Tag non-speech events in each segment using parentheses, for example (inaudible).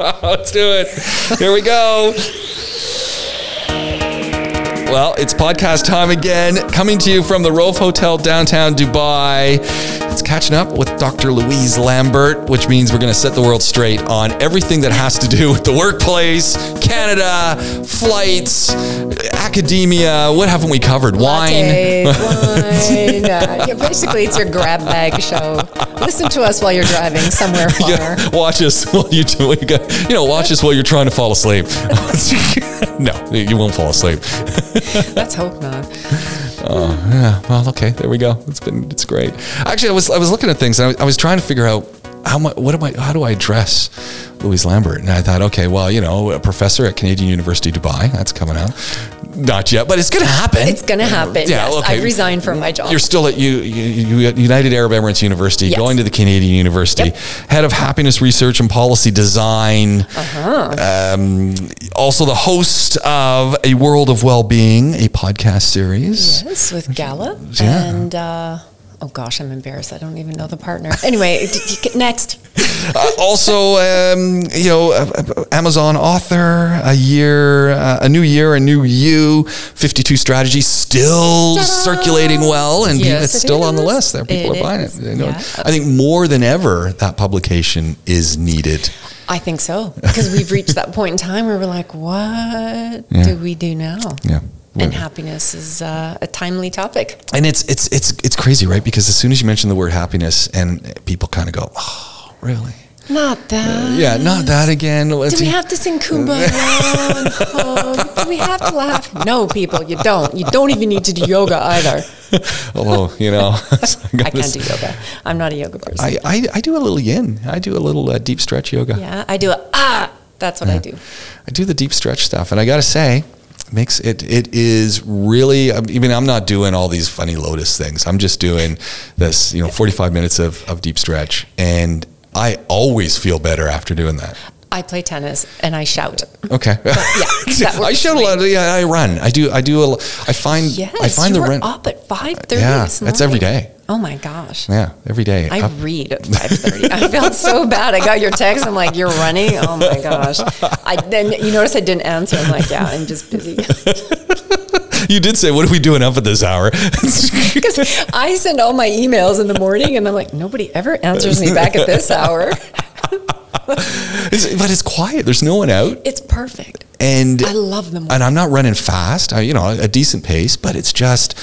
(laughs) Let's do it. Here we go. Well, it's podcast time again, coming to you from the Rove Hotel downtown Dubai. Catching up with Dr. Louise Lambert, which means we're going to set the world straight on everything that has to do with the workplace, Canada, flights, academia. What haven't we covered? Wine. Lattes, wine. Uh, (laughs) yeah, basically, it's your grab bag show. Listen to us while you're driving somewhere (laughs) far. Yeah, watch us (laughs) while you do. You know, watch us while you're trying to fall asleep. no, you won't fall asleep. Let's hope not. Oh yeah. Well, okay. There we go. It's been. It's great. Actually, I was I was looking at things. And I, I was trying to figure out how much. What am I? How do I address Louise Lambert? And I thought, okay, well, you know, a professor at Canadian University Dubai. That's coming out. Not yet, but it's going to happen. It's going to happen. Yeah, yes. okay. I resigned from my job. You're still at U, U, U- United Arab Emirates University, Yes. going to the Canadian University, Yep. head of happiness research and policy design. Uh-huh. Um, also, the host of A World of Well-Being, a podcast series. yes, with Gala. Yeah. And, uh, oh gosh, I'm embarrassed. I don't even know the partner. Anyway, next. Uh, also, um, you know, uh, Amazon author, a year, uh, a new year, a new you, 52 strategies, still Ta-da! circulating well, and Yes, it's it still on the list. There, people It are buying is. it. You know, Yeah. I think more than ever, that publication is needed. I think so. Because we've reached that point in time where we're like, what (laughs) do we do now? Yeah. And happiness is uh, a timely topic. and it's it's it's it's crazy, right? Because as soon as you mention the word happiness, and people kind of go, "Oh, really? Not that. Yeah, not that again." Do we have to sing kumbaya? (laughs) Do we have to laugh? No, people, you don't. You don't even need to do yoga either. Although you know, (laughs) (laughs) I can't do yoga. I'm not a yoga person. I, I, I do a little yin. I do a little uh, deep stretch yoga. yeah, I do a ah. That's what I do. I do the deep stretch stuff, and I got to say, makes it it is really. I mean, I'm not doing all these funny lotus things. I'm just doing this, you know, 45 minutes of, of deep stretch, and I always feel better after doing that. I play tennis and I shout. Okay. yeah, (laughs) I shout a lot. Yeah, I run. I do. I do. A, I find. Yes, I find you the run. up at five thirty. Yeah, that's every day. Oh my gosh. Yeah, every day. I Up- read at five thirty. I felt so bad. I got your text. I'm like, "You're running." Oh my gosh! I then you notice I didn't answer. I'm like, "Yeah, I'm just busy." (laughs) you did say, "What are we doing up at this hour?" (laughs) Because I send all my emails in the morning, and I'm like, nobody ever answers me back at this hour. (laughs) It's- but it's quiet. There's no one out, It's perfect. and I love them. and I'm not running fast. I, you know, a decent pace, but it's just,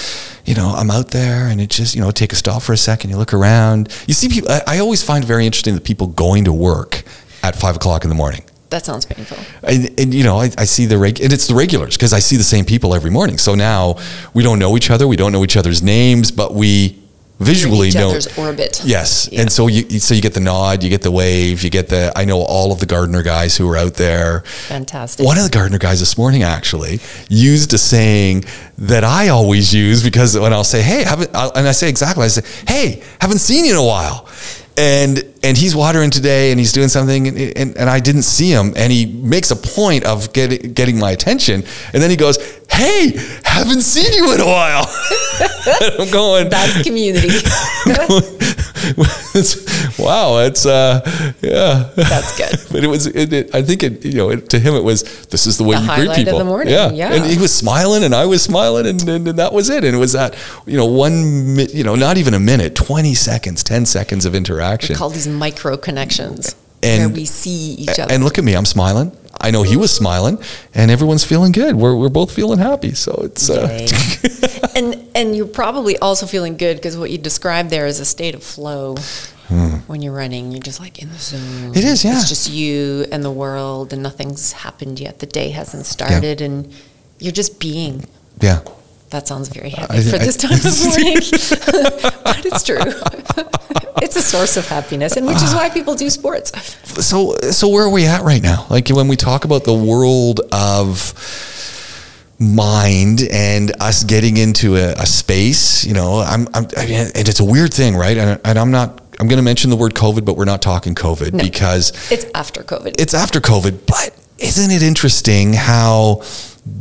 you know, I'm out there, and it just, you know, take a stop for a second. You look around. You see people. I, I always find very interesting the people going to work at five o'clock in the morning. That sounds painful. And, and you know, I, I see the reg, and it's the regulars because I see the same people every morning. So now we don't know each other, we don't know each other's names, but we visually know other's orbit. Yes, Yeah. and so you you- so you get the nod, you get the wave, you get the. I know all of the gardener guys who are out there. Fantastic. One of the gardener guys this morning actually used a saying that I always use because when I'll say, "Hey," haven't, uh, and I say exactly, I say, "Hey, haven't seen you in a while," and and he's watering today and he's doing something and, and, and I didn't see him and he makes a point of getting getting my attention and then he goes, "Hey, haven't seen you in a while." (laughs) And I'm going. That's community. (laughs) It's- (laughs) wow, it's uh, yeah. That's good. (laughs) But it was, it, it, I think it, you know, it, to him it was, this is the way The you greet highlight of people. the morning, Yeah. yeah. and he was smiling, and I was smiling, and, and, and that was it. And it was that, you know, one, you know, not even a minute, twenty seconds, ten seconds of interaction. We call these micro connections And- where we see each other. and look at me, I'm smiling. I know he was smiling, and everyone's feeling good. We're, we're both feeling happy. So it's, uh, (laughs) and and you're probably also feeling good because what you described there is a state of flow. When you're running, you're just like in the zone. Hmm. It is, yeah. It's just you and the world, and nothing's happened yet. The day hasn't started, and you're just being. yeah. That sounds very I- for I- this time of (laughs) morning, (laughs) but it's true. It's a source of happiness, and which is why people do sports. so so where are we at right now like when we talk about the world of mind and us getting into a, a space you know i'm, I'm I mean, and it's a weird thing right and, and i'm not i'm going to mention the word covid but we're not talking covid No. because It's after COVID. it's after covid but isn't it interesting how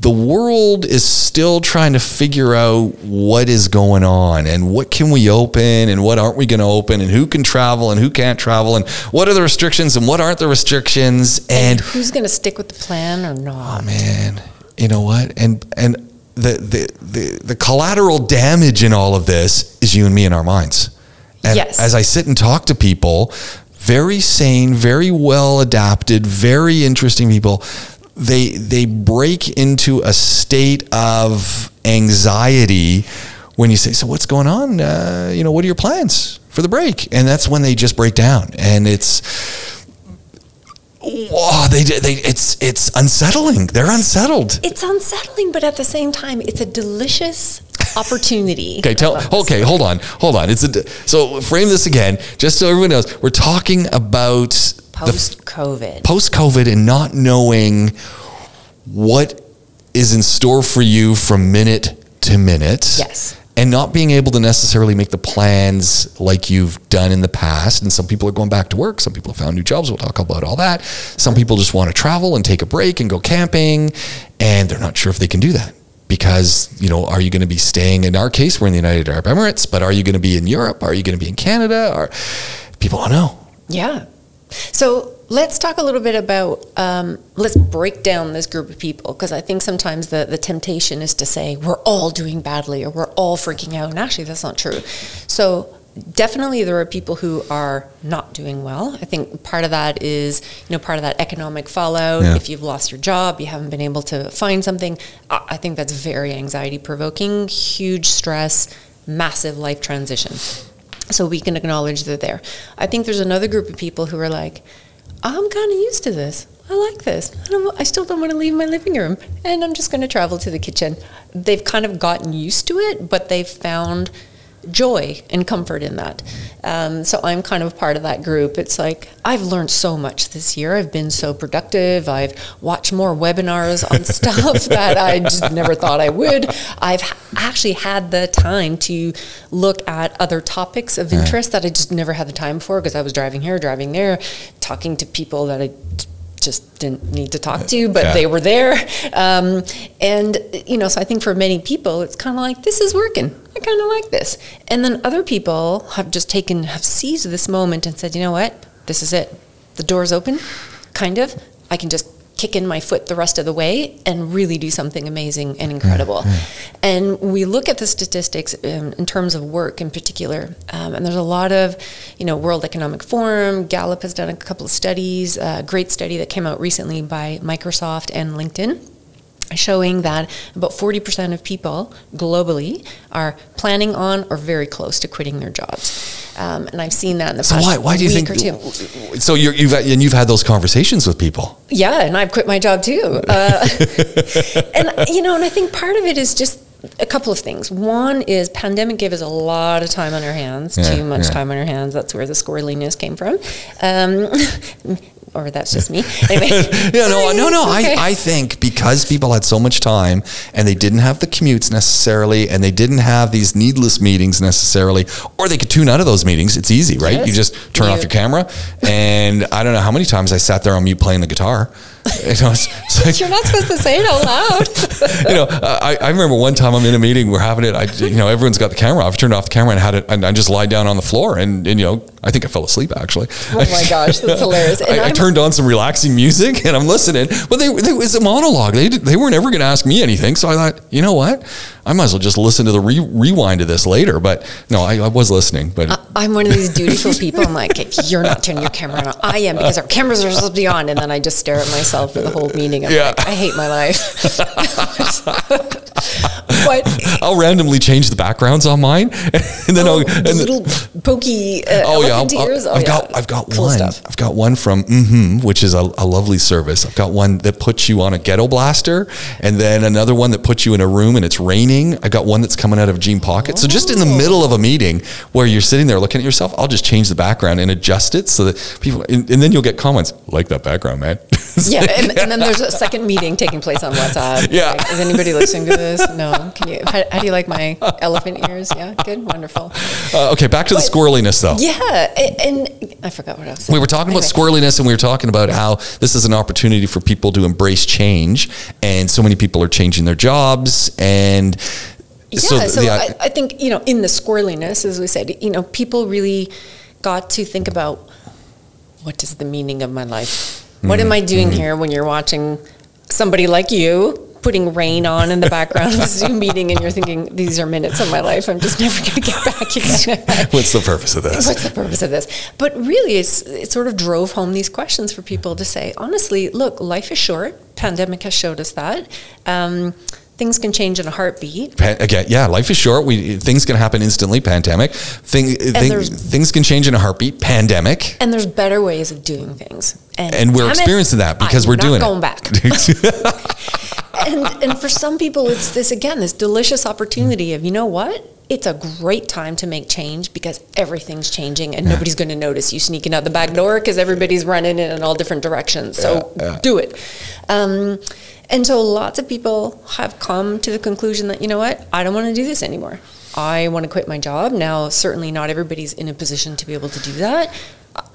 the world is still trying to figure out what is going on and what can we open and what aren't we going to open and who can travel and who can't travel and what are the restrictions and what aren't the restrictions and, And who's going to stick with the plan or not? Oh man, you know what? And and the, the the the collateral damage in all of this is you and me in our minds. And Yes. as I sit and talk to people, very sane, very well adapted, very interesting people, they they break into a state of anxiety when you say, "So what's going on? Uh, you know, what are your plans for the break?" And that's when they just break down, and it's Whoa, they they it's it's unsettling. They're unsettled. It's unsettling, but at the same time, it's a delicious opportunity. (laughs) Okay, tell. I love this Okay, hold on, hold on. It's a so frame this again, just so everyone knows. We're talking about Post COVID. post COVID and not knowing what is in store for you from minute to minute. Yes. And not being able to necessarily make the plans like you've done in the past. And some people are going back to work. Some people have found new jobs. We'll talk about all that. Some people just want to travel and take a break and go camping. And they're not sure if they can do that. Because, you know, are you going to be staying in our case, we're in the United Arab Emirates, but are you going to be in Europe? Are you going to be in Canada? Or people don't know. Yeah. So let's talk a little bit about, um, let's break down this group of people because I think sometimes the, the temptation is to say we're all doing badly or we're all freaking out. And actually, that's not true. So definitely there are people who are not doing well. I think part of that is, you know, part of that economic fallout. Yeah. If you've lost your job, you haven't been able to find something, I I think that's very anxiety provoking, huge stress, massive life transition. So we can acknowledge they're there. I think there's another group of people who are like, I'm kind of used to this. I like this. I, I still don't want to leave my living room, and I'm just going to travel to the kitchen. They've kind of gotten used to it, but they've found joy and comfort in that. Um, so I'm kind of part of that group. It's like I've learned so much this year. I've been so productive. I've watched more webinars on (laughs) stuff that I just never thought I would. I've actually had the time to look at other topics of interest that I just never had the time for because I was driving here, driving there, talking to people that I just didn't need to talk to, but Yeah. they were there. Um, and, you know, so I think for many people, it's kind of like, this is working. I kind of like this. And then other people have just taken, have seized this moment and said, you know what? This is it. The door's open, kind of. I can just kick in my foot the rest of the way and really do something amazing and incredible. And we look at the statistics um, in terms of work in particular, um, and there's a lot of, you know, World Economic Forum, Gallup has done a couple of studies, a great study that came out recently by Microsoft and LinkedIn showing that about 40% of people globally are planning on or very close to quitting their jobs. Um, and I've seen that in the So past why, why do you week think? or two. So you're, you've and you've had those conversations with people. Yeah, and I've quit my job too. Uh, (laughs) and you know, and I think part of it is just a couple of things. One is pandemic gave us a lot of time on our hands, Yeah, too much yeah. time on our hands. That's where the squirreliness came from. Um, (laughs) or that's just me. (laughs) Anyway, Yeah, no, no, no. okay. I, I think because people had so much time and they didn't have the commutes necessarily and they didn't have these needless meetings necessarily, or they could tune out of those meetings. It's easy, right? Yes. You just turn off your camera. And I don't know how many times I sat there on mute playing the guitar. (laughs) You know, it's, it's like, You're not supposed to say it out loud. (laughs) you know, I, I remember one time I'm in a meeting, we're having it, I, you know, everyone's got the camera off, I turned off the camera and had it, and I just lied down on the floor and, and, you know, I think I fell asleep actually. Oh my (laughs) gosh, that's hilarious. I, I turned on some relaxing music and I'm listening, but they, they it was a monologue. They, they weren't ever going to ask me anything. So I thought, you know what? I might as well just listen to the re- rewind of this later. But no, I, I was listening, but I'm one of these dutiful people. I'm like, if you're not turning your camera on, I am because our cameras are supposed to be on. And then I just stare at myself for the whole meeting. I'm Yeah. like, I hate my life. (laughs) but I'll randomly change the backgrounds on mine. And then oh, I'll, the and little pokey uh, Oh yeah, elephant I'll, oh I've yeah. got I've got Cool one. stuff. I've got one from mm Hmm, which is a, a lovely service. I've got one that puts you on a ghetto blaster, and then another one that puts you in a room and it's raining. I got one that's coming out of Jean Pocket. So just in the middle of a meeting where you're sitting there looking at yourself, I'll just change the background and adjust it so that people, and, and then you'll get comments like that background, man. (laughs) Yeah, and, and then there's a second meeting taking place on WhatsApp. (laughs) Yeah. Like, is anybody listening to this? No. Can you? How, how do you like my elephant ears? Yeah, good, wonderful. Uh, okay, back to the But- squirreliness though. Yeah, a- and I forgot what saying. We were talking about Anyway. squirreliness and we were talking about how this is an opportunity for people to embrace change. And so many people are changing their jobs. And Yeah, so, the- I, I think you know, in the squirreliness, as we said, you know, people really got to think about what is the meaning of my life. What Mm-hmm. am I doing here? When you're watching somebody like you putting rain on in the background of a Zoom (laughs) meeting, and you're thinking, "These are minutes of my life. I'm just never going to get back (laughs) again." what's the purpose of this? What's the purpose of this? But really, it's, it sort of drove home these questions for people to say, honestly, look, life is short. Pandemic has showed us that. Um, things can change in a heartbeat. Pa- again, yeah, life is short. We things can happen instantly. Pandemic, thing, thing, things can change in a heartbeat. Pandemic, And there's better ways of doing things. and we're damn it, experiencing that because I'm we're not doing going it. back. (laughs) (laughs) (laughs) and and for some people, it's this again, this delicious opportunity of you know what. It's a great time to make change because everything's changing and nobody's going to notice you sneaking out the back door because everybody's running in all different directions. So Yeah, yeah. do it. Um, and so lots of people have come to the conclusion that, you know what, I don't want to do this anymore. I want to quit my job. Now, certainly not everybody's in a position to be able to do that.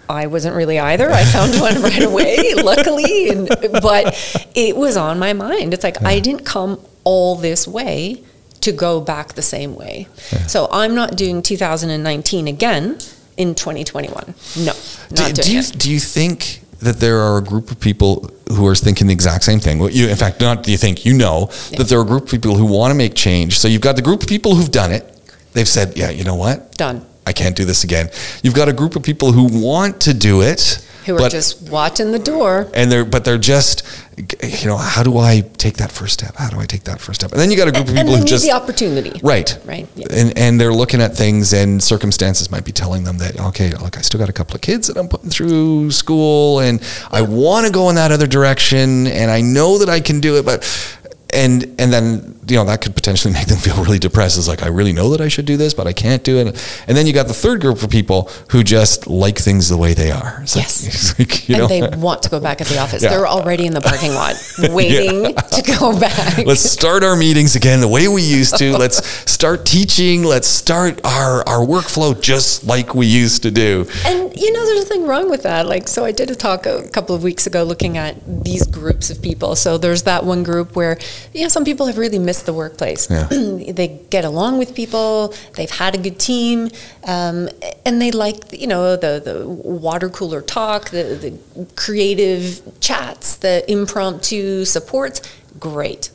I wasn't really either. I found one (laughs) right away, luckily, and, but it was on my mind. It's like I didn't come all this way to go back the same way. So I'm not doing 2019 again in 2021. No, not do, doing do you it. do you think that there are a group of people who are thinking the exact same thing? Well, you, in fact, not do you think you know that there are a group of people who want to make change. So you've got the group of people who've done it. They've said, "Yeah, you know what? Done. I can't do this again." You've got a group of people who want to do it, Who are but just watching the door. and they're but they're just you know how do I take that first step? How do I take that first step? And then you got a group of and people they who need just the opportunity. Right. Right. Yeah. And and they're looking at things and circumstances might be telling them that okay, look, I still got a couple of kids that I'm putting through school and I want to go in that other direction and I know that I can do it, but and and then you know that could potentially (laughs) make them feel really depressed. It's like I really know that I should do this, but I can't do it. And then you got the third group of people who just like things the way they are. It's Yes. (laughs) like, you know, and they want to go back at the office. (laughs) Yeah. They're already in the parking lot waiting to go back. Let's start our meetings again the way we used to. Let's start teaching. Let's start our, our workflow just like we used to do. And you know, there's nothing wrong with that. Like, so I did a talk a couple of weeks ago looking at these groups of people. So there's that one group where, you know, some people have really missed the workplace. Yeah. (clears throat) they get along with people. They've had a good team, um, and they like, you know, the the water cooler talk, the the creative chats, the impromptu supports. Great.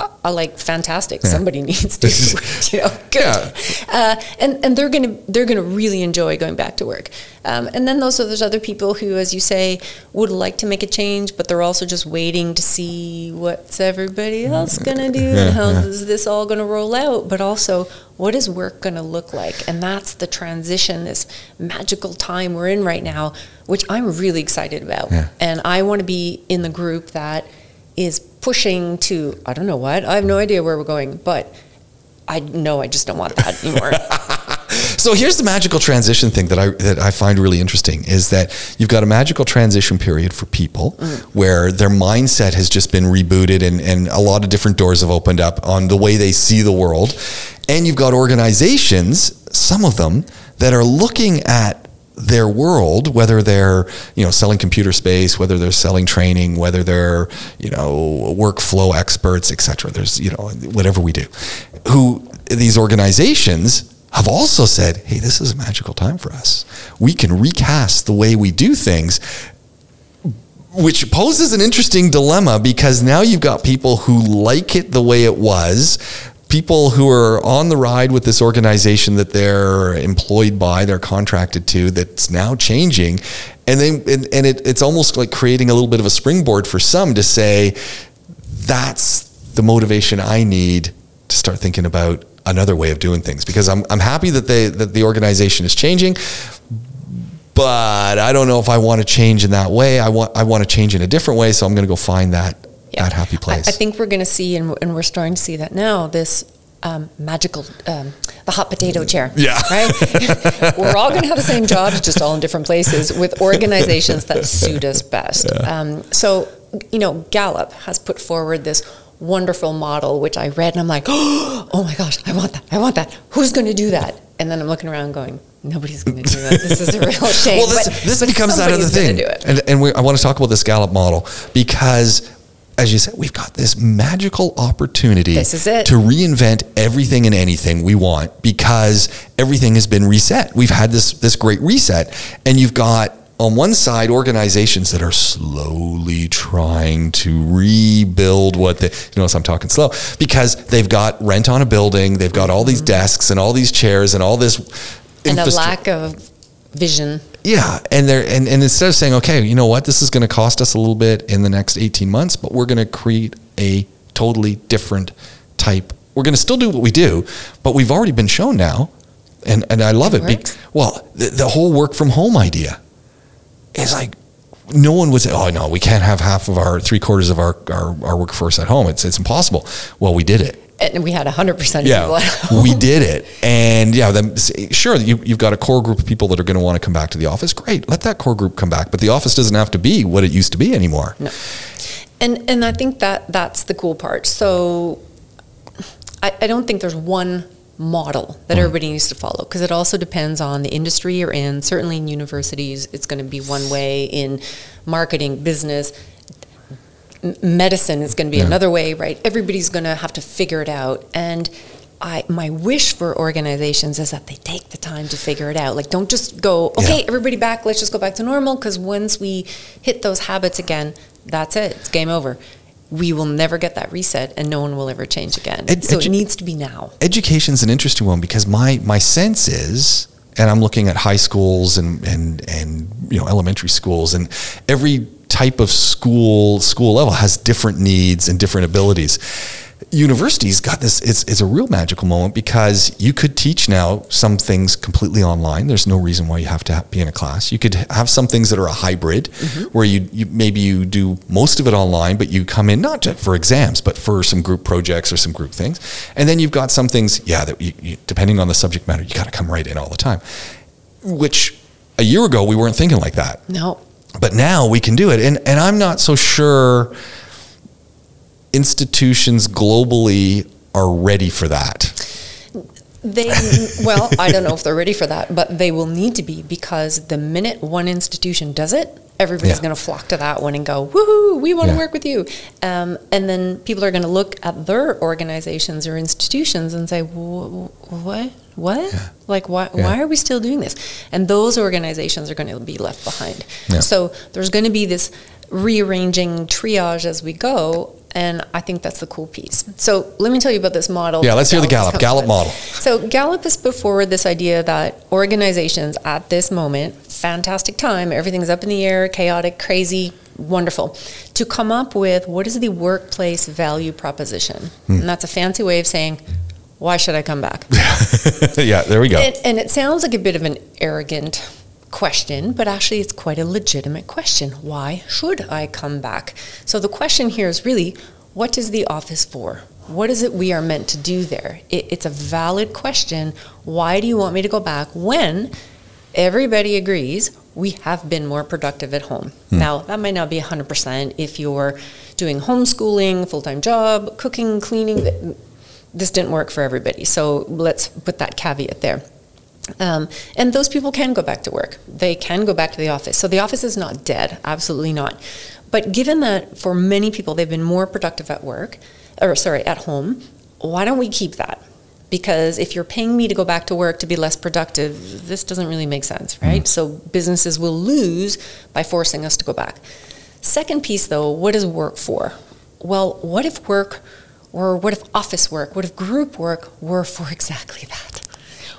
I like fantastic. Somebody (laughs) needs to, (laughs) you know, good. Yeah. Uh, and and they're gonna they're gonna really enjoy going back to work. Um, and then those there's other people who, as you say, would like to make a change, but they're also just waiting to see what's everybody else gonna do Yeah, and how yeah. is this all gonna roll out. But also, what is work gonna look like? And that's the transition, this magical time we're in right now, which I'm really excited about. Yeah. And I want to be in the group that is pushing to I don't know what I have no idea where we're going, but I know I just don't want that anymore. (laughs) So here's the magical transition thing that I that I find really interesting is that you've got a magical transition period for people mm. where their mindset has just been rebooted and, and a lot of different doors have opened up on the way they see the world. And you've got organizations, some of them, that are looking at their world, whether they're you know selling computer space, whether they're selling training, whether they're you know workflow experts, etc. There's you know whatever we do, who these organizations have also said, hey, this is a magical time for us. We can recast the way we do things which poses an interesting dilemma because now you've got people who like it the way it was people who are on the ride with this organization that they're employed by they're contracted to that's now changing and then and, and it, it's almost like creating a little bit of a springboard for some to say that's the motivation i need to start thinking about another way of doing things because i'm, I'm happy that they that the organization is changing but I don't know if I want to change in that way. I want I want to change in a different way, so I'm going to go find that Yeah. that happy place. I think we're going to see, and, and we're starting to see that now, this um, magical, um, the hot potato chair. Yeah. Right? (laughs) We're all going to have the same jobs, just all in different places with organizations that suit us best. Um, so, you know, Gallup has put forward this wonderful model, which I read and I'm like, (gasps) oh my gosh, I want that. I want that. Who's going to do that? And then I'm looking around going, nobody's going to do that. This is a real (laughs) shame. well, this, but, this but becomes that other thing. And, and we, I want to talk about this Gallup model because, as you said, we've got this magical opportunity This is it. to reinvent everything and anything we want because everything has been reset. We've had this this great reset, and you've got on one side organizations that are slowly trying to rebuild what they you notice I'm talking slow because they've got rent on a building, they've got all these mm-hmm. desks and all these chairs and all this and a lack of vision. yeah, and they're and, and instead of saying, okay, you know what, this is going to cost us a little bit in the next eighteen months, but we're going to create a totally different type. We're going to still do what we do, but we've already been shown now, and and I love It it. be- well, the, the whole work from home idea is like. No one would say, "Oh no, we can't have half of our three quarters of our, our, our workforce at home. It's it's impossible." Well, we did it And we had 100% of people yeah, we did it, (laughs) and yeah, then sure, you, you've got a core group of people that are going to want to come back to the office. Great, let that core group come back, but the office doesn't have to be what it used to be anymore. No. And and I think that that's the cool part. So I, I don't think there's one model that mm. everybody needs to follow because it also depends on the industry you're in. Certainly in universities, it's going to be one way. In marketing, business, medicine is going to be Yeah. another way, right? Everybody's going to have to figure it out. And I, my wish for organizations is that they take the time to figure it out. Like, don't just go, okay, Yeah. everybody back, let's just go back to normal. Because once we hit those habits again, that's it. It's game over. We will never get that reset, and no one will ever change again. Ed- so edu- it needs to be now. Education's an interesting one because my my sense is, and I'm looking at high schools and and and you know elementary schools, and every type of school school level has different needs and different abilities. Universities got this. It's, it's a real magical moment because you could teach now some things completely online. There's no reason why you have to be in a class. You could have some things that are a hybrid, mm-hmm. where you, you maybe you do most of it online, but you come in not just for exams, but for some group projects or some group things. And then you've got some things, yeah, that you, you, depending on the subject matter, you got to come right in all the time. Which a year ago we weren't thinking like that No, but now we can do it. And and I'm not so sure institutions globally are ready for that They well, I don't know if they're ready for that, but they will need to be because the minute one institution does it, everybody's Yeah. going to flock to that one and go, "Woohoo! We want to Yeah. work with you." Um, and then people are going to look at their organizations or institutions and say, "Wh- wh- "What? What? Like, why? Yeah. Why are we still doing this?" And those organizations are going to be left behind. Yeah. So there's going to be this rearranging triage as we go. And I think that's the cool piece. So let me tell you about this model. yeah let's hear the Gallup Gallup has come Gallup up with. model So Gallup has put forward this idea that organizations at this moment, fantastic time, everything's up in the air, chaotic, crazy, wonderful, to come up with what is the workplace value proposition. Hmm. And that's a fancy way of saying, why should I come back? (laughs) yeah there we go And, and it sounds like a bit of an arrogant question, but actually it's quite a legitimate question. Why should I come back? So the question here is really, what is the office for? What is it we are meant to do there? It, it's a valid question. Why do you want me to go back when everybody agrees we have been more productive at home? Hmm. Now, that might not be 100% if you're doing homeschooling, full time job, cooking, cleaning. This didn't work for everybody. So let's put that caveat there. Um, and those people can go back to work. They can go back to the office. So the office is not dead, absolutely not. But given that for many people they've been more productive at work, or sorry, at home, why don't we keep that? Because if you're paying me to go back to work to be less productive, this doesn't really make sense, right? So businesses will lose by forcing us to go back. Second piece though, what is work for? Well, what if work or what if office work, what if group work were for (laughs) exactly that?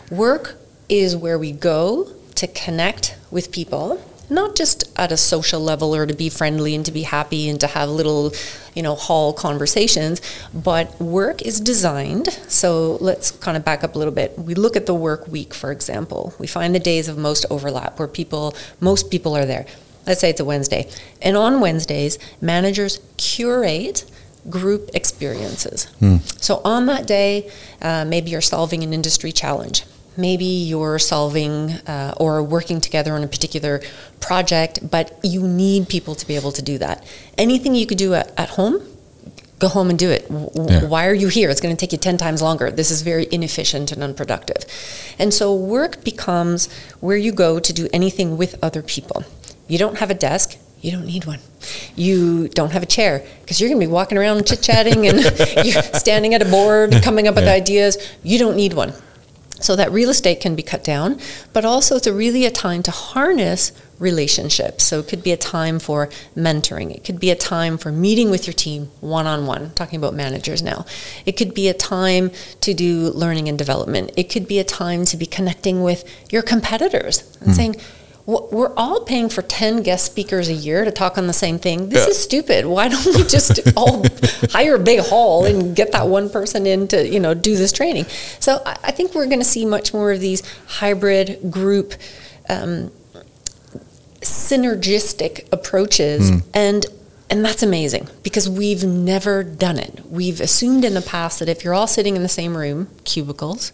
Work is where we go to connect with people, not just at a social level or to be friendly and to be happy and to have little, you know, hall conversations, but work is designed. So let's kind of back up a little bit. We look at the work week, for example. We find the days of most overlap where people, most people are there. Let's say it's a Wednesday. And on Wednesdays, managers curate group experiences. Hmm. So on that day, uh, maybe you're solving an industry challenge. Maybe you're solving uh, or working together on a particular project, but you need people to be able to do that. Anything you could do at, at home, go home and do it. W- Yeah. Why are you here? It's going to take you 10 times longer. This is very inefficient and unproductive. And so work becomes where you go to do anything with other people. You don't have a desk, you don't need one. You don't have a chair because you're going to be walking around chit chatting and (laughs) you're standing at a board coming up with ideas. You don't need one. So that real estate can be cut down, but also it's a really a time to harness relationships. So it could be a time for mentoring. It could be a time for meeting with your team one on one, talking about managers now. It could be a time to do learning and development. It could be a time to be connecting with your competitors and hmm. saying, "W- we're all paying for 10 guest speakers a year to talk on the same thing. This Yeah. is stupid. Why don't we just (laughs) all hire a big hall and get that one person in to, you know, do this training? So I, I think we're going to see much more of these hybrid group um, synergistic approaches and and that's amazing because we've never done it. We've assumed in the past that if you're all sitting in the same room, cubicles,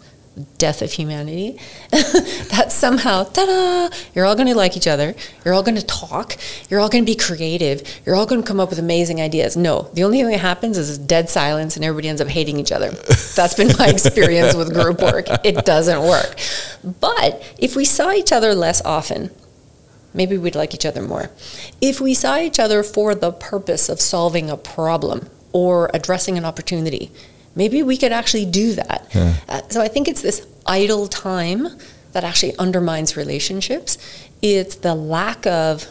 death of humanity, (laughs) that somehow, ta-da, you're all going to like each other. You're all going to talk. You're all going to be creative. You're all going to come up with amazing ideas. No, the only thing that happens is dead silence and everybody ends up hating each other. That's been my experience with group work. It doesn't work. But if we saw each other less often, maybe we'd like each other more. If we saw each other for the purpose of solving a problem or addressing an opportunity, maybe we could actually do that. Yeah. Uh, so I think it's this idle time that actually undermines relationships. It's the lack of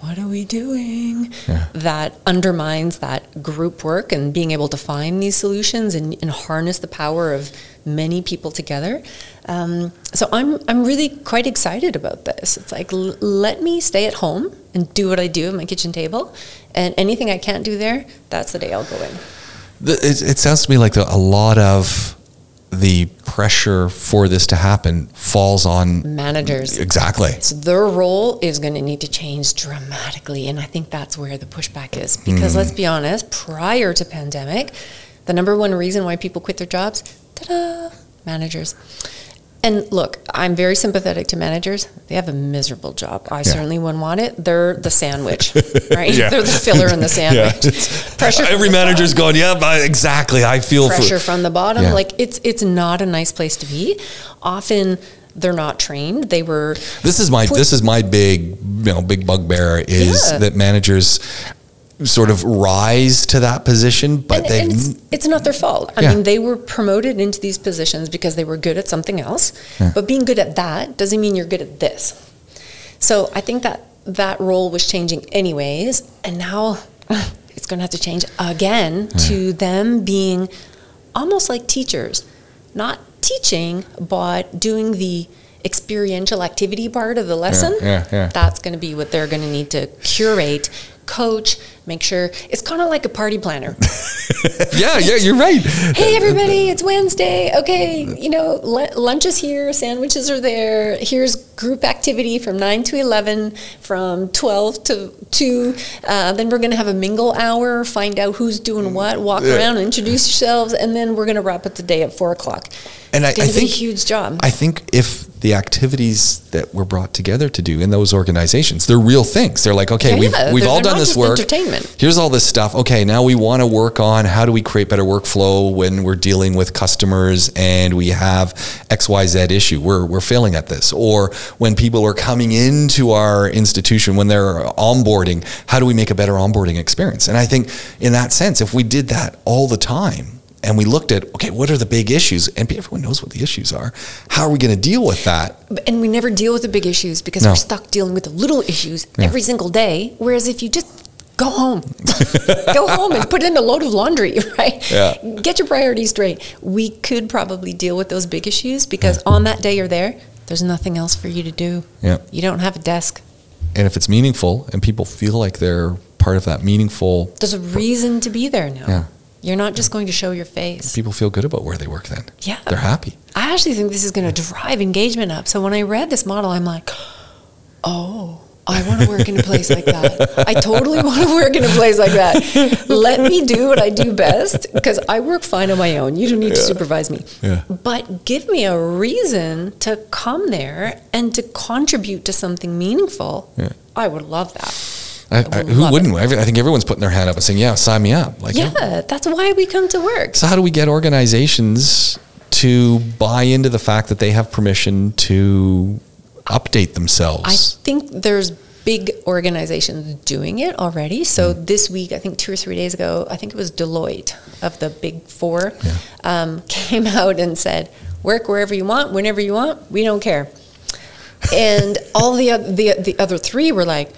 what are we doing Yeah. that undermines that group work and being able to find these solutions and, and harness the power of many people together. Um, so I'm I'm really quite excited about this. It's like l- let me stay at home and do what I do at my kitchen table, and anything I can't do there, that's the day I'll go in. It, it sounds to me like the, a lot of the pressure for this to happen falls on Managers. exactly. So their role is going to need to change dramatically, and I think that's where the pushback is. Because let's mm. be honest, prior to pandemic, the number one reason why people quit their jobs, ta-da, managers. And look, I'm very sympathetic to managers. They have a miserable job. I certainly wouldn't want it. They're the sandwich, (laughs) right? Yeah. They're the filler in the (laughs) sandwich. it's- (laughs) Pressure Every manager's top. going, yeah, exactly. I feel pressure for, from the bottom. Yeah. Like it's it's not a nice place to be. Often they're not trained. They were This is my Put- this is my big you know big bugbear is Yeah. that managers sort of rise to that position, but and it's, it's not their fault. I Yeah. mean, they were promoted into these positions because they were good at something else. Yeah. But being good at that doesn't mean you're good at this. So I think that that role was changing anyways, and now (laughs) it's going to have to change again to them being almost like teachers, not teaching, but doing the experiential activity part of the lesson. yeah, yeah. That's going to be what they're going to need to curate, coach, make sure. It's kind of like a party planner. (laughs) yeah, yeah, you're right. hey everybody it's wednesday okay you know lunch is here sandwiches are there here's group activity from 9 to 11 from 12 to 2 uh, then we're going to have a mingle hour find out who's doing what walk Yeah. around introduce yourselves and then we're going to wrap up the day at 4 o'clock And I, it's I a think huge job I think if the activities that were brought together to do in those organizations, they're real things. They're like, okay, Yeah, we've we've they're- all they're done this work. entertainment. Here's all this stuff. Okay, now we want to work on how do we create better workflow when we're dealing with customers and we have XYZ issue. We're we're failing at this. Or when people are coming into our institution, when they're onboarding, how do we make a better onboarding experience? And I think in that sense, if we did that all the time and we looked at, okay, what are the big issues? And everyone knows what the issues are. How are we going to deal with that? and we never deal with the big issues because No. we're stuck dealing with the little issues every single day whereas if you just go home (laughs) go home and put in a load of laundry (laughs) right Yeah. get your priorities straight we could probably deal with those big issues because on that day you're there there's nothing else for you to do Yeah. you don't have a desk And if it's meaningful and people feel like they're part of that meaningful, there's a reason to be there now Yeah. You're not just going to show your face people feel good about where they work then. Yeah. They're happy. I actually think this is going to drive engagement up. So when I read this model, I'm like, oh, I want to work in a place like that. I totally want to work in a place like that. Let me do what I do best because I work fine on my own. You don't need to supervise me. Yeah. But give me a reason to come there and to contribute to something meaningful. Yeah. I would love that. I, I, who wouldn't? Every- I think everyone's putting their hand up and saying, "Yeah, sign me up." Like, Yeah, that's why we come to work. So how do we get organizations to buy into the fact that they have permission to update themselves? I think there's big organizations doing it already. So Hmm. this week, I think two or three days ago, I think it was Deloitte of the big four Yeah. um, (laughs) came out and said, "Work wherever you want, whenever you want. We don't care." and all the, the the other three were like.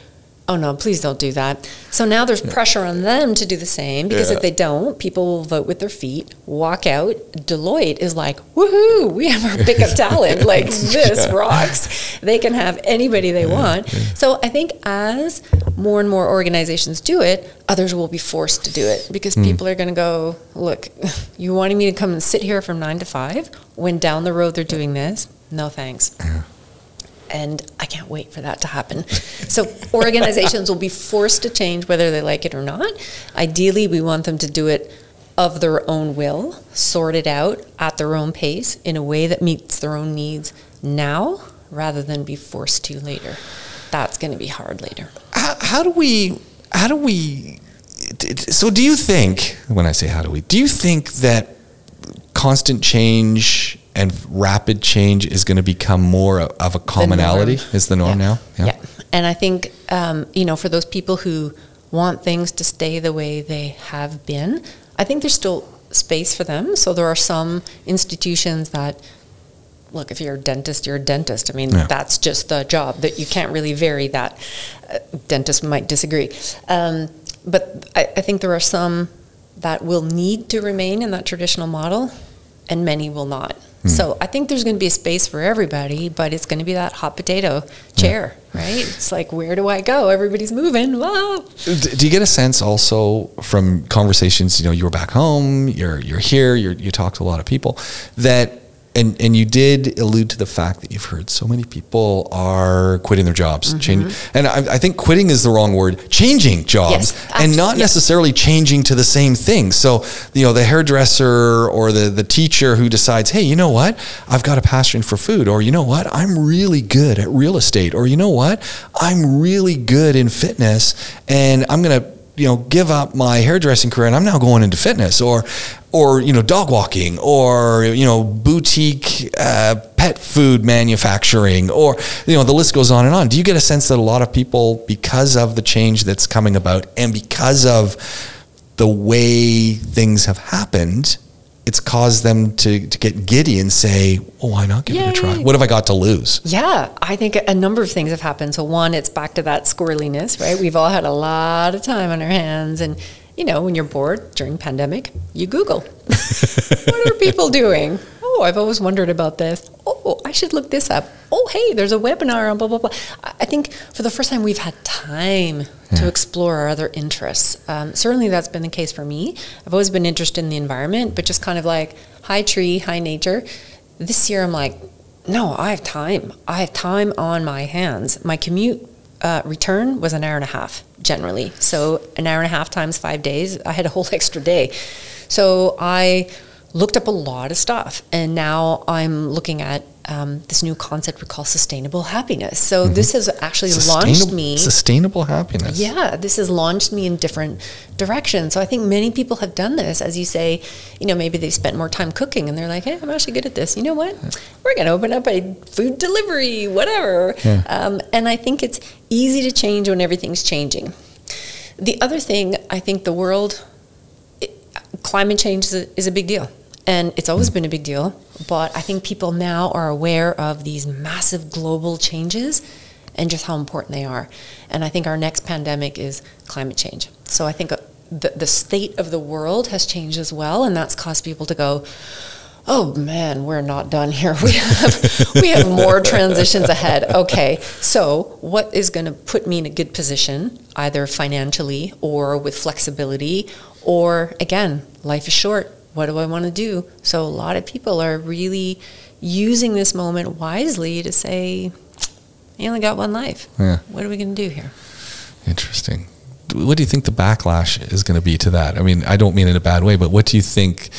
Oh no, please don't do that. So now there's pressure on them to do the same because Yeah. if they don't, people will vote with their feet, walk out. Deloitte is like, woohoo, we have our pick of (laughs) talent. Like this Yeah. rocks. They can have anybody they want. So I think as more and more organizations do it, others will be forced to do it because hmm. people are going to go, look, (laughs) you wanted me to come and sit here from nine to five when down the road they're doing this? No thanks. And I can't wait for that to happen. So organizations will be forced to change whether they like it or not. Ideally, we want them to do it of their own will, sort it out at their own pace in a way that meets their own needs now rather than be forced to later. That's going to be hard later. how, how do we? How do we? So do you think? When I say how do we, do you think that constant change and rapid change is going to become more of a commonality? norm. Is the norm Yeah. now? Yeah. And I think, um, you know, for those people who want things to stay the way they have been, I think there's still space for them. So there are some institutions that, look, if you're a dentist, you're a dentist. I mean, Yeah. that's just the job that you can't really vary that. Uh, dentists might disagree. Um, but I, I think there are some that will need to remain in that traditional model and many will not. Hmm. So I think there's going to be a space for everybody, but it's going to be that hot potato chair, right? It's like, where do I go? Everybody's moving. Wow. Do you get a sense also from conversations? You know, you were back home, you're you're here, you're, you talk to a lot of people that, and and you did allude to the fact that you've heard so many people are quitting their jobs, mm-hmm. change, and I, I think quitting is the wrong word, changing jobs, Yes, and not yes. necessarily changing to the same thing. So you know, the hairdresser or the the teacher who decides, hey, you know what, I've got a passion for food, or you know what, I'm really good at real estate, or you know what, I'm really good in fitness, and I'm gonna you know give up my hairdressing career and I'm now going into fitness or or you know dog walking or you know boutique uh, pet food manufacturing or you know the list goes on and on. Do you get a sense that a lot of people because of the change that's coming about and because of the way things have happened it's caused them to, to get giddy and say oh, well why not give it a try what have I got to lose Yeah, I think a number of things have happened. So one, it's back to that squirreliness, right? We've all had a lot of time on our hands, and you know, when you're bored during pandemic, you Google, (laughs) what are people doing? Oh, I've always wondered about this. Oh, I should look this up. Oh, hey, there's a webinar on blah blah blah. I think for the first time we've had time to explore our other interests. Um, certainly, that's been the case for me. I've always been interested in the environment, but just kind of like high tree, high nature. This year, I'm like, no, I have time. I have time on my hands. My commute uh, return was an hour and a half generally. So an hour and a half times five days, I had a whole (laughs) extra day. So I looked up a lot of stuff, and now I'm looking at um, this new concept we call sustainable happiness. So this has actually launched me. sustainable happiness Yeah, this has launched me in different directions. So I think many people have done this. As you say, you know, maybe they've spent more time cooking and they're like, hey, I'm actually good at this. You know what? We're going to open up a food delivery, whatever. Yeah. Um, and I think it's easy to change when everything's changing. The other thing, I think the world, it, climate change is a, is a big deal. And it's always been a big deal. But I think people now are aware of these massive global changes and just how important they are. And I think our next pandemic is climate change. So I think uh, the, the state of the world has changed as well. And that's caused people to go, oh man, we're not done here. (laughs) We have, we have more transitions ahead. Okay, so what is going to put me in a good position, either financially or with flexibility, or again, life is short. What do I want to do? So a lot of people are really using this moment wisely to say, You only got one life. Yeah. What are we going to do here? Interesting. What do you think the backlash is going to be to that? I mean, I don't mean in a bad way, but what do you think?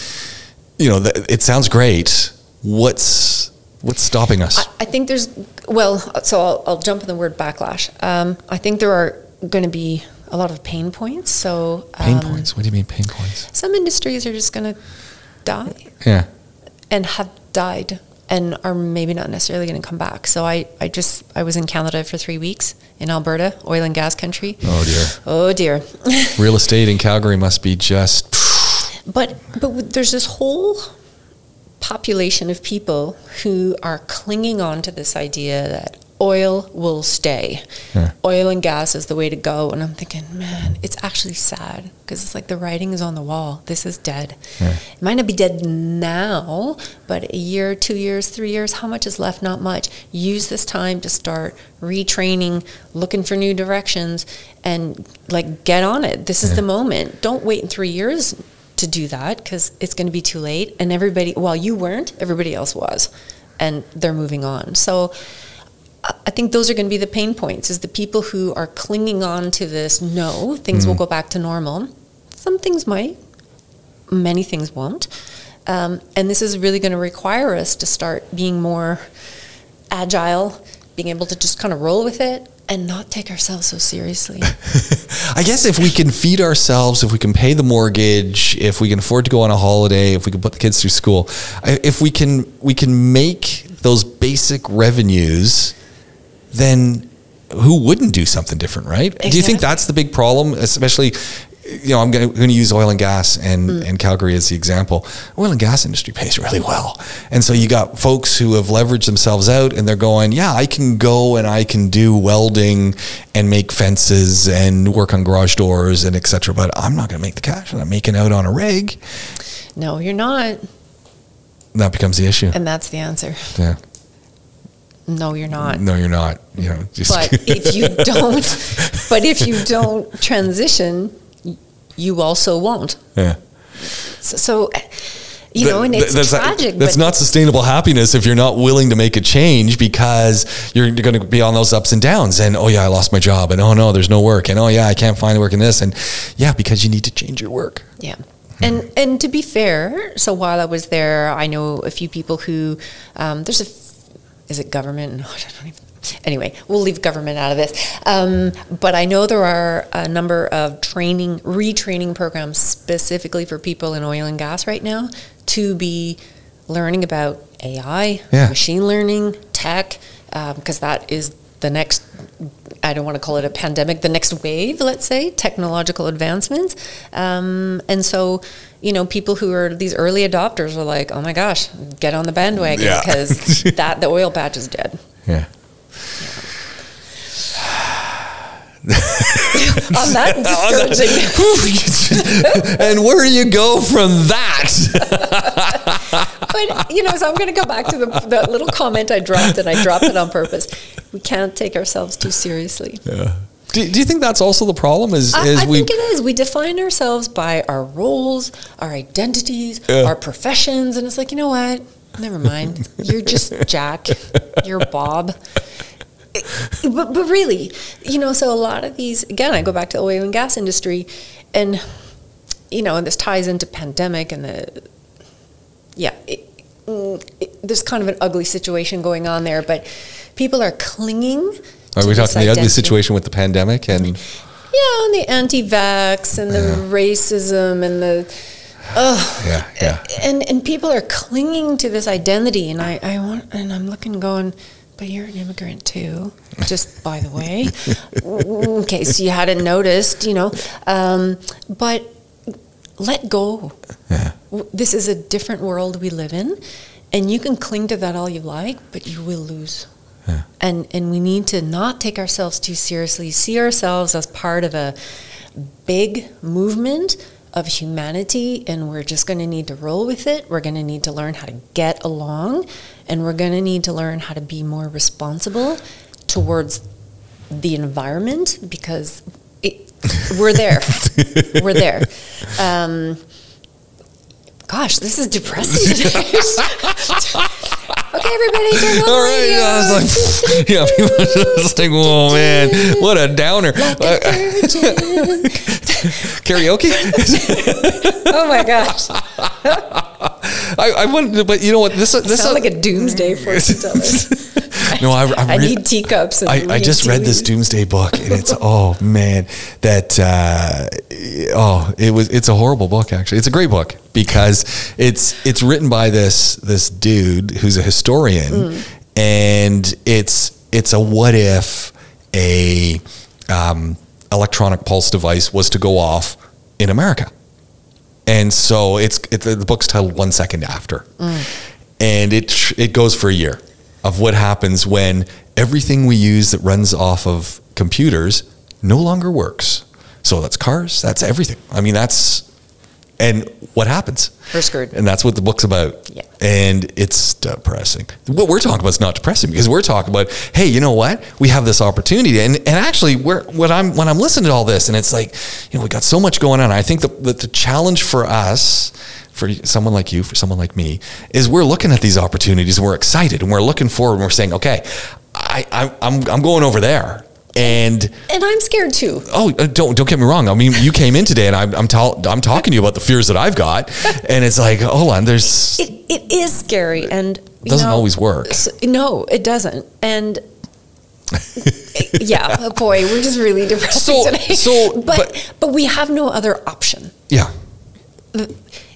You know, it sounds great. What's what's stopping us? I, I think there's, well, so I'll, I'll jump in the word backlash. Um, I think there are going to be a lot of pain points. So, pain um, points. What do you mean pain points? Some industries are just going to die Yeah. and have died and are maybe not necessarily going to come back. So I, I just I was in Canada for three weeks in Alberta, oil and gas country. Oh dear. Oh dear. (laughs) Real estate in Calgary must be just. but but there's this whole population of people who are clinging on to this idea that oil will stay. Yeah. Oil and gas is the way to go. And I'm thinking, man, it's actually sad because it's like the writing is on the wall. This is dead. Yeah. It might not be dead now, but a year, two years, three years, how much is left? Not much. Use this time to start retraining, looking for new directions, and like get on it. This is Yeah. the moment. Don't wait in three years to do that because it's going to be too late. And everybody, while you weren't, everybody else was, and they're moving on. So I think those are going to be the pain points is the people who are clinging on to this no things will go back to normal. Some things might many things won't. Um, and this is really going to require us to start being more agile being able to just kind of roll with it and not take ourselves so seriously. (laughs) I guess if we can feed ourselves, if we can pay the mortgage, if we can afford to go on a holiday, if we can put the kids through school, if we can we can make those basic revenues, then who wouldn't do something different, right? Do you think that's the big problem, especially? You know, I'm going to use oil and gas and, mm. and Calgary as the example. Oil and gas industry pays really well, and so you got folks who have leveraged themselves out, and they're going, "Yeah, I can go and I can do welding and make fences and work on garage doors and etc." But I'm not going to make the cash that I'm making out on a rig. no you're not That becomes the issue. and that's the answer Yeah. No you're not No, you're not. You know, just but if you (laughs) don't but if you don't transition you also won't yeah. so, so you know and it's that's not- tragic that's but not sustainable happiness if you're not willing to make a change because you're, you're going to be on those ups and downs. And oh yeah, I lost my job. And oh no, there's no work. And oh yeah, I can't find work in this. And yeah, because you need to change your work. Yeah. And and to be fair, so while I was there, I know a few people who um, there's a is it government? (laughs) No, I don't even. Anyway, we'll leave government out of this. Um, but I know there are a number of training, retraining programs specifically for people in oil and gas right now to be learning about AI, Yeah. machine learning, tech, because that is the next I don't want to call it a pandemic, the next wave, let's say, technological advancements. Um, and so, you know, people who are these early adopters are like, oh my gosh, get on the bandwagon Yeah. because (laughs) that the oil patch is dead. Yeah. (laughs) on that (laughs) discouraging and where do you go from that? but you know, so I'm going to go back to the, the little comment I dropped, and I dropped it on purpose. We can't take ourselves too seriously. Do, do you think that's also the problem? Is, I, is I we think it is. We define ourselves by our roles, our identities, Yeah. our professions, and it's like, you know what? Never mind. (laughs) You're just Jack. You're Bob. But, but really, you know, so a lot of these, again, I go back to the oil and gas industry, and, you know, and this ties into pandemic and the, yeah, it, mm, it, there's kind of an ugly situation going on there, but people are clinging. Are we talking the ugly situation with the pandemic and Yeah, and the anti-vax and the racism and the, oh, yeah yeah and and people are clinging to this identity, and I, I want, and I'm looking, going, but you're an immigrant too. Just by the way, (laughs) in case you hadn't noticed, you know, um, but let go. yeah This is a different world we live in, and you can cling to that all you like, but you will lose. Yeah. And and we need to not take ourselves too seriously. See ourselves as part of a big movement of humanity, and we're just going to need to roll with it. We're going to need to learn how to get along, and we're going to need to learn how to be more responsible towards the environment because it, we're there. (laughs) we're there. Um, gosh, this is depressing today. (laughs) (laughs) okay, everybody, turn on All the radio. yeah, I was like, (laughs) yeah, people are just like, oh man, what a downer. Like Uh, a karaoke? oh my gosh. I, I wouldn't, but you know what? This, this, Sound like a doomsday fortune teller. (laughs) no, I, I, I read- need teacups. And I, I just read this doomsday book and it's (laughs) oh man that uh, oh it was it's a horrible book actually it's a great book because it's it's written by this this dude who's a historian Mm. and it's it's a what if a um, electronic pulse device was to go off in America and so it's it, the book's titled One Second After, and it it goes for a year of what happens when everything we use that runs off of computers no longer works. So that's cars, that's everything. I mean, that's and what happens. We're screwed. And that's what the book's about. Yeah. And it's depressing. What we're talking about is not depressing because we're talking about, hey, you know what? We have this opportunity. And and actually we're what I'm when I'm listening to all this and it's like, you know, we got so much going on. I think the the, the challenge for us for someone like you, for someone like me, is we're looking at these opportunities and we're excited and we're looking forward and we're saying, okay, I, I I'm I'm going over there. And And I'm scared too. oh, uh, don't don't get me wrong. I mean, you came in today, and I'm I'm, tell, I'm talking to you about the fears that I've got, (laughs) and it's like, hold on, there's It, it is scary and Doesn't know, always work. no, it doesn't. And (laughs) yeah, boy, we're just really depressing So- today. so, but, but- but we have no other option. yeah.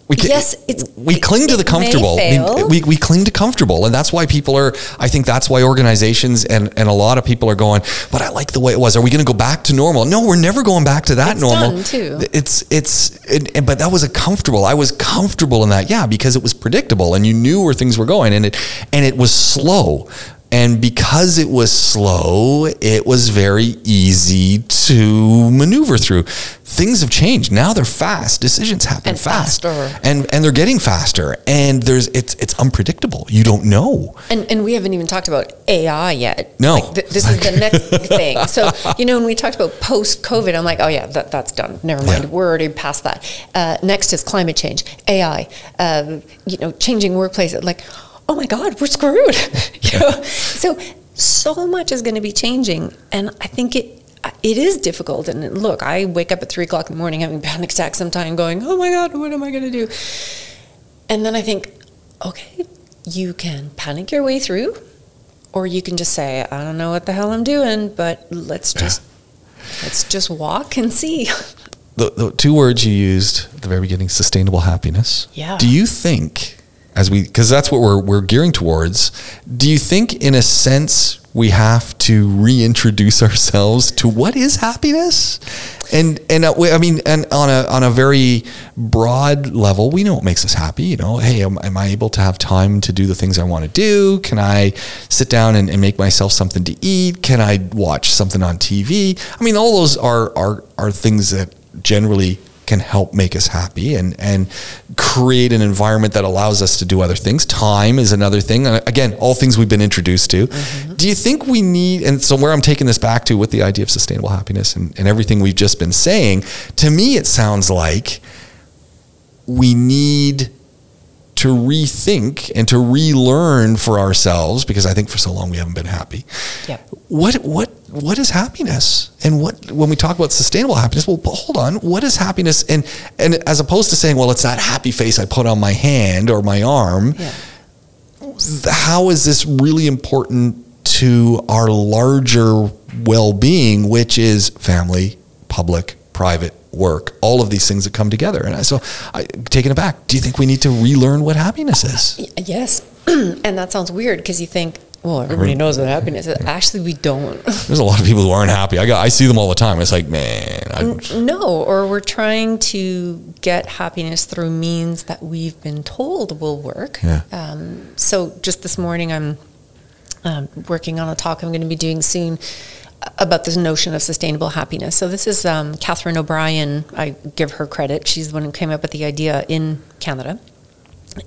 We ca- Yes, it's- we cling to the comfortable. I mean, we, we cling to comfortable, and that's why people are. I think that's why organizations and, and a lot of people are going. But I like the way it was. Are we going to go back to normal? No, we're never going back to that It's normal. too. It's it's. It, it- but that was a comfortable. I was comfortable in that. Yeah, because it was predictable, and you knew where things were going, and it and it was slow. And because it was slow, it was very easy to maneuver through. Things have changed. Now they're fast. Decisions happen And fast. faster. And and they're getting faster. And there's it's it's unpredictable. You don't know. And, and we haven't even talked about AI yet. No. Like, th- this is the (laughs) next thing. So, you know, when we talked about post COVID, I'm like, oh, yeah, that, that's done. Never mind. Yeah. We're already past that. Uh, next is climate change, AI, um, you know, changing workplaces. Like, oh my God, we're screwed. (laughs) you know? So, so much is going to be changing. And I think it, it is difficult. And look, I wake up at three o'clock in the morning having panic attacks sometime going, oh my God, what am I going to do? And then I think, okay, you can panic your way through, or you can just say, I don't know what the hell I'm doing, but let's just let's just walk and see. (laughs) The, the two words you used at the very beginning, sustainable happiness. Yeah. Do you think, as we, because that's what we're, we're gearing towards, do you think in a sense we have to reintroduce (laughs) ourselves to what is happiness? And, and uh, I mean, and on a, on a very broad level, we know what makes us happy. You know, hey, am, am I able to have time to do the things I want to do? Can I sit down and, and make myself something to eat? Can I watch something on TV? I mean, all those are, are, are things that generally can help make us happy and and create an environment that allows us to do other things. Time is another thing. And again, all things we've been introduced to. Mm-hmm. Do you think we need and so where I'm taking this back to with the idea of sustainable happiness and, and everything we've just been saying, to me it sounds like we need to rethink and to relearn for ourselves because I think for so long we haven't been happy Yep. what what what is happiness and what when we talk about sustainable happiness well hold on what is happiness and and as opposed to saying well it's that happy face i put on my hand or my arm Yeah. how is this really important to our larger well-being which is family public private work all of these things that come together and I, so I, taken it back do you think we need to relearn what happiness is Y- Yes. (clears throat) and that sounds weird because you think, well, everybody knows what happiness is. Actually, we don't. (laughs) there's a lot of people who aren't happy i got i see them all the time it's like man I, no, or we're trying to get happiness through means that we've been told will work. Yeah. Um, so just this morning, I'm um, working on a talk I'm going to be doing soon about this notion of sustainable happiness. So this is um, Catherine O'Brien. I give her credit. She's the one who came up with the idea in Canada.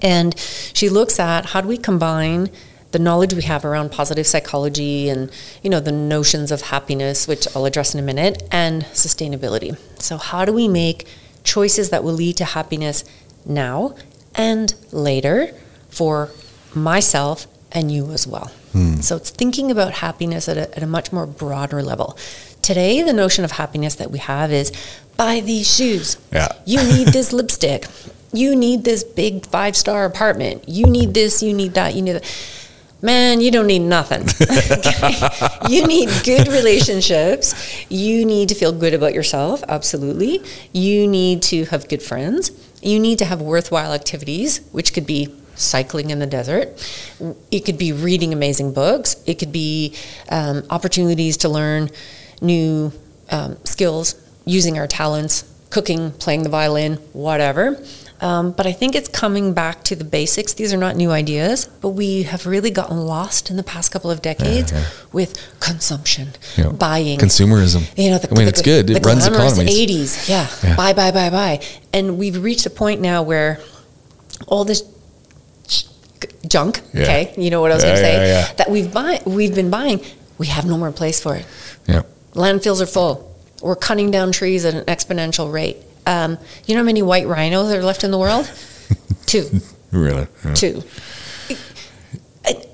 And she looks at how do we combine the knowledge we have around positive psychology and you know the notions of happiness which I'll address in a minute and sustainability. So how do we make choices that will lead to happiness now and later for myself and you as well. Hmm. So it's thinking about happiness at a, at a much more broader level. Today, the notion of happiness that we have is buy these shoes. Yeah. You need this (laughs) lipstick. You need this big five star apartment. You need this, you need that, you need that. Man, you don't need nothing. (laughs) (laughs) you need good relationships. You need to feel good about yourself, absolutely. You need to have good friends. You need to have worthwhile activities, which could be cycling in the desert. It could be reading amazing books. It could be um, opportunities to learn new um, skills using our talents, cooking, playing the violin, whatever. Um, but I think it's coming back to the basics. These are not new ideas, but we have really gotten lost in the past couple of decades yeah. with consumption, Yeah. buying, Consumerism. you know, the, I mean, the- it's good. It the runs glamorous economies. 80s, yeah. Yeah. Buy, buy, buy, buy. And we've reached a point now where all this junk, Yeah. okay, you know what I was Yeah, going to say, yeah, yeah. that we've buy, we've been buying, we have no more place for it. Yeah. Landfills are full. We're cutting down trees at an exponential rate. Um, you know how many white rhinos are left in the world? (laughs) Two Really. Yeah.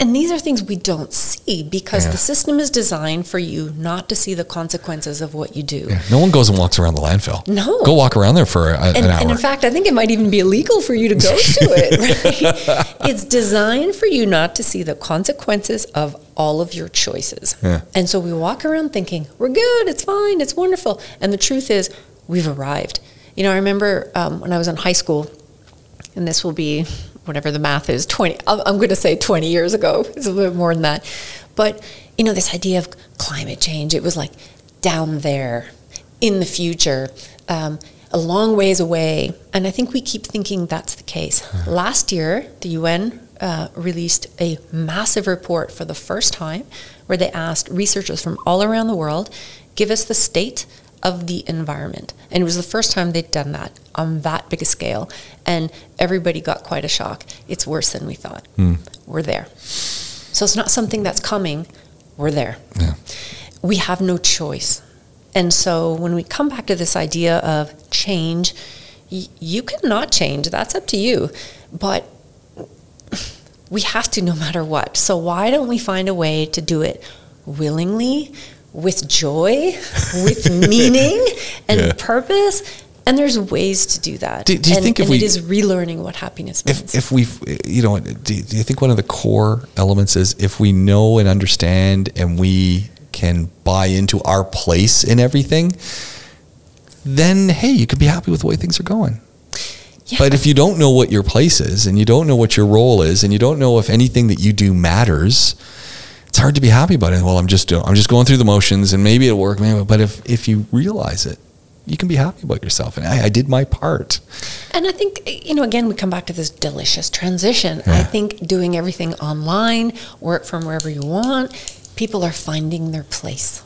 And these are things we don't see because Yeah. the system is designed for you not to see the consequences of what you do. Yeah. No one goes and walks around the landfill. No. Go walk around there for a, And, an hour. and in fact, I think it might even be illegal for you to go (laughs) to it. Right? It's designed for you not to see the consequences of all of your choices. Yeah. And so we walk around thinking, we're good, it's fine, it's wonderful. And the truth is, we've arrived. You know, I remember um, when I was in high school, and this will be whatever the math is 20 i'm going to say 20 years ago (laughs) it's a little bit more than that. But you know this idea of climate change it was like down there in the future um, a long ways away. And i think we keep thinking that's the case. Last year the un uh, released a massive report for the first time where they asked researchers from all around the world give us the state of the environment. And it was the first time they'd done that on that big a scale. And everybody got quite a shock. It's worse than we thought. Hmm. We're there. So it's not something that's coming, we're there. Yeah. We have no choice. And so when we come back to this idea of change, y- you cannot change. That's up to you. But we have to no matter what. So why don't we find a way to do it willingly, with joy, with (laughs) meaning and Yeah. purpose? And there's ways to do that. Do- do you and, think if we- it is relearning what happiness means? if, if we you know do, do you think one of the core elements is if we know and understand and we can buy into our place in everything then hey you could be happy with the way things are going Yeah. but if you don't know what your place is and you don't know what your role is and you don't know if anything that you do matters it's hard to be happy about it well i'm just doing, i'm just going through the motions and maybe it'll work maybe but if if you realize it you can be happy about yourself and I, I did my part And I think, you know, again, we come back to this delicious transition. I think doing everything online, work from wherever you want, people are finding their place.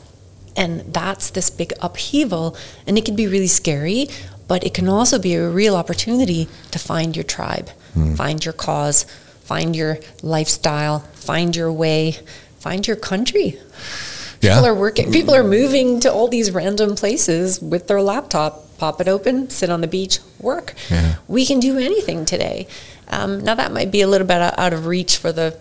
And that's this big upheaval. And it can be really scary, but it can also be a real opportunity to find your tribe, hmm. find your cause, find your lifestyle, find your way, find your country. yeah People are working. People are moving to all these random places with their laptop. Pop it open, sit on the beach, work. Yeah. We can do anything today. Um, now that might be a little bit out of reach for the,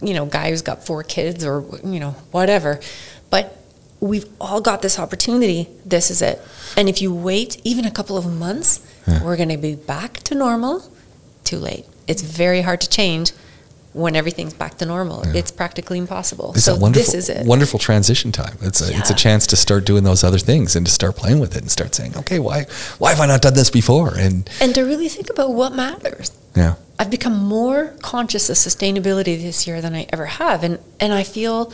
you know, guy who's got four kids or you know whatever, but we've all got this opportunity. This is it. And if you wait even a couple of months, Yeah. we're going to be back to normal. Too late. It's very hard to change when everything's back to normal. Yeah. It's practically impossible. It's so this is it. wonderful transition time. It's a, it's a chance to start doing those other things and to start playing with it and start saying, okay, why why have I not done this before? And and to really think about what matters. yeah, I've become more conscious of sustainability this year than I ever have, and and I feel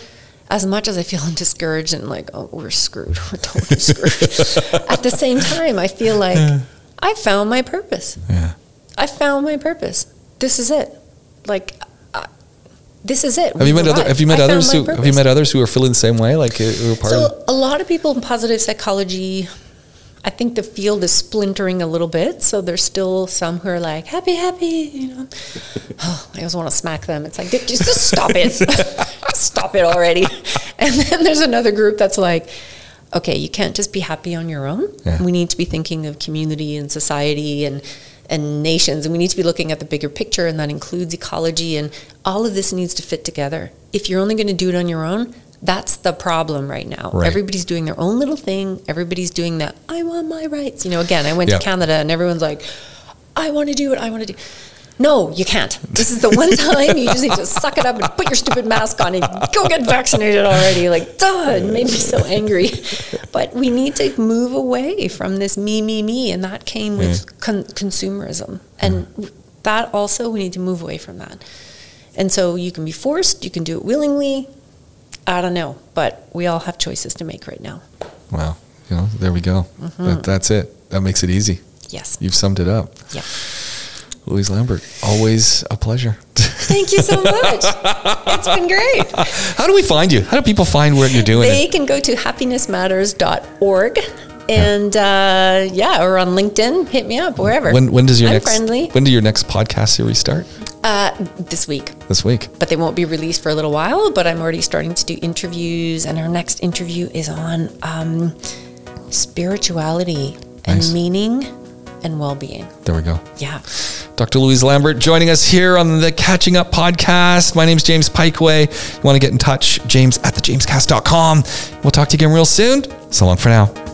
as much as I feel (laughs) discouraged and like oh we're screwed, (laughs) we're totally screwed. (laughs) At the same time, I feel like I found my purpose. yeah, I found my purpose. This is it. Like. This is it. have you met other Have you met. I others who my Have you met others who are feeling the same way? Like uh, who are part of? So a lot of people in positive psychology, I think the field is splintering a little bit. So there's still some who are like happy, happy. You know, oh, (sighs) (sighs) I always want to smack them. It's like just, just stop it, (laughs) stop it already. (laughs) And then there's another group that's like, okay, you can't just be happy on your own. Yeah. We need to be thinking of community and society and and nations. And we need to be looking at the bigger picture, and that includes ecology. And all of this needs to fit together. If you're only going to do it on your own, that's the problem right now. Right. Everybody's doing their own little thing. Everybody's doing that. I want my rights. You know, again, I went Yeah. to Canada and everyone's like, I want to do what I want to do. No, you can't. This is the one (laughs) time you just need to suck it up and put your stupid mask on and go get vaccinated already. Like, duh, it made me so angry. But we need to move away from this me, me, me. And that came with con- consumerism. And that also, we need to move away from that. And so you can be forced, you can do it willingly. I don't know, but we all have choices to make right now. Wow. You know, there we go. Mm-hmm. That, that's it. That makes it easy. Yes. You've summed it up. Yeah. Louise Lambert, always a pleasure. Thank you so much. it's been great. How do we find you? How do people find what you're doing? They can go to happinessmatters.org. And uh, yeah, or on LinkedIn, hit me up wherever. when when does your I'm next friendly when do your next podcast series start? uh, this week, This week. but they won't be released for a little while. But I'm already starting to do interviews, and our next interview is on um, spirituality and meaning and well-being. There we go. Yeah. Dr. Louise Lambert joining us here on the Catching Up podcast. My name's James Pikeway. You want to get in touch, james at thejamescast.com. We'll talk to you again real soon. So long for now.